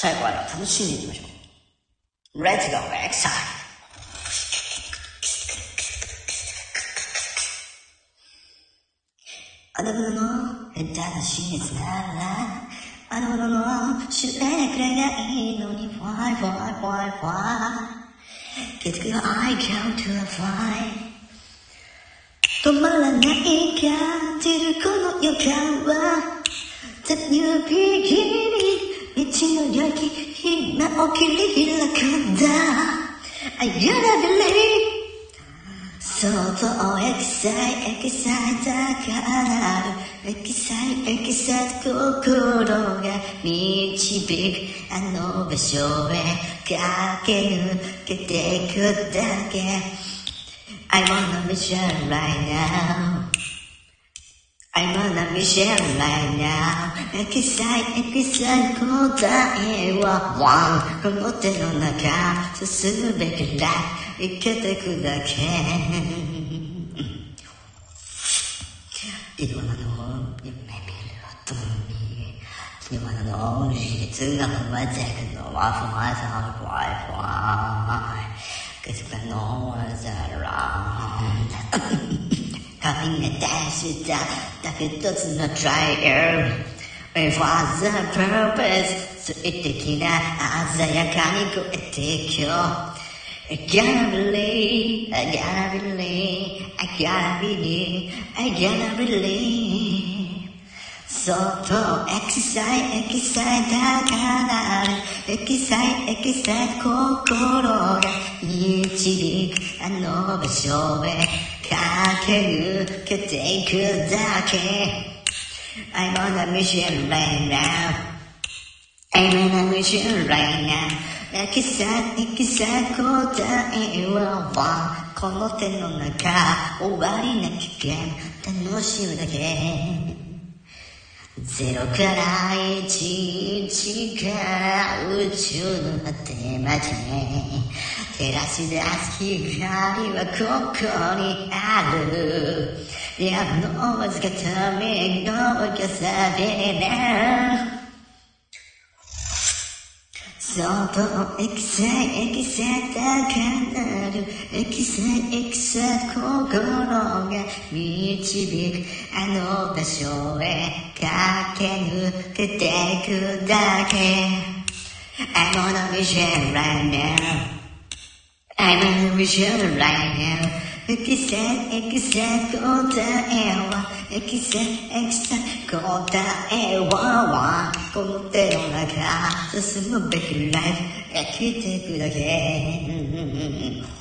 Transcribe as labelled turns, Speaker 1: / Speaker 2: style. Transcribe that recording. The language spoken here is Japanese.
Speaker 1: 最後は楽しんでいきましょう。Let's go, excited! あの頃の下手な真実ならあの頃の知れくれないのに Why, why, why, why. 気づくよ I come to a fly. 止まらない感じるこの予感は。The new beginning 道の領域今を切り開くんだ。I gotta believe 想像 Excite Excite だから Excite Excite 心が導くあの場所へ駆け抜けていくだけ。I wanna be sure right now. I wanna be sure right now エキサイエキサイ答えは One この手の中進むべきライ生けてくだけ今の夢見る音に今の事実が混ぜくのはファイファイファイファイ気づかのわざら髪が出しただけ一つの trial It was a purpose 水的な鮮やかに超えていくよ I gotta believe, I gotta believe, I gotta believe, I gotta believe. そっとエキサイエキサイだからエキサイエキサイ心が導くあの場所へ駆け抜けていくだけ I wanna miss you right now I wanna miss you right now エキサイエキサイ答えはワンこの手の中終わりなきゲーム楽しむだけゼロから一日か宇宙の果てまで照らし出す光はここにあるやのわずかためのかさでなそっとエキサイエキサイ高鳴る。エキサイエキサイ心が導く。あの場所へ駆け抜けていくだけ。I wanna be sure right now I wanna be sure right now Excite Excite 答えは。 Excite Excite 答えはこの手の中進むべき Life 生きていくだけ。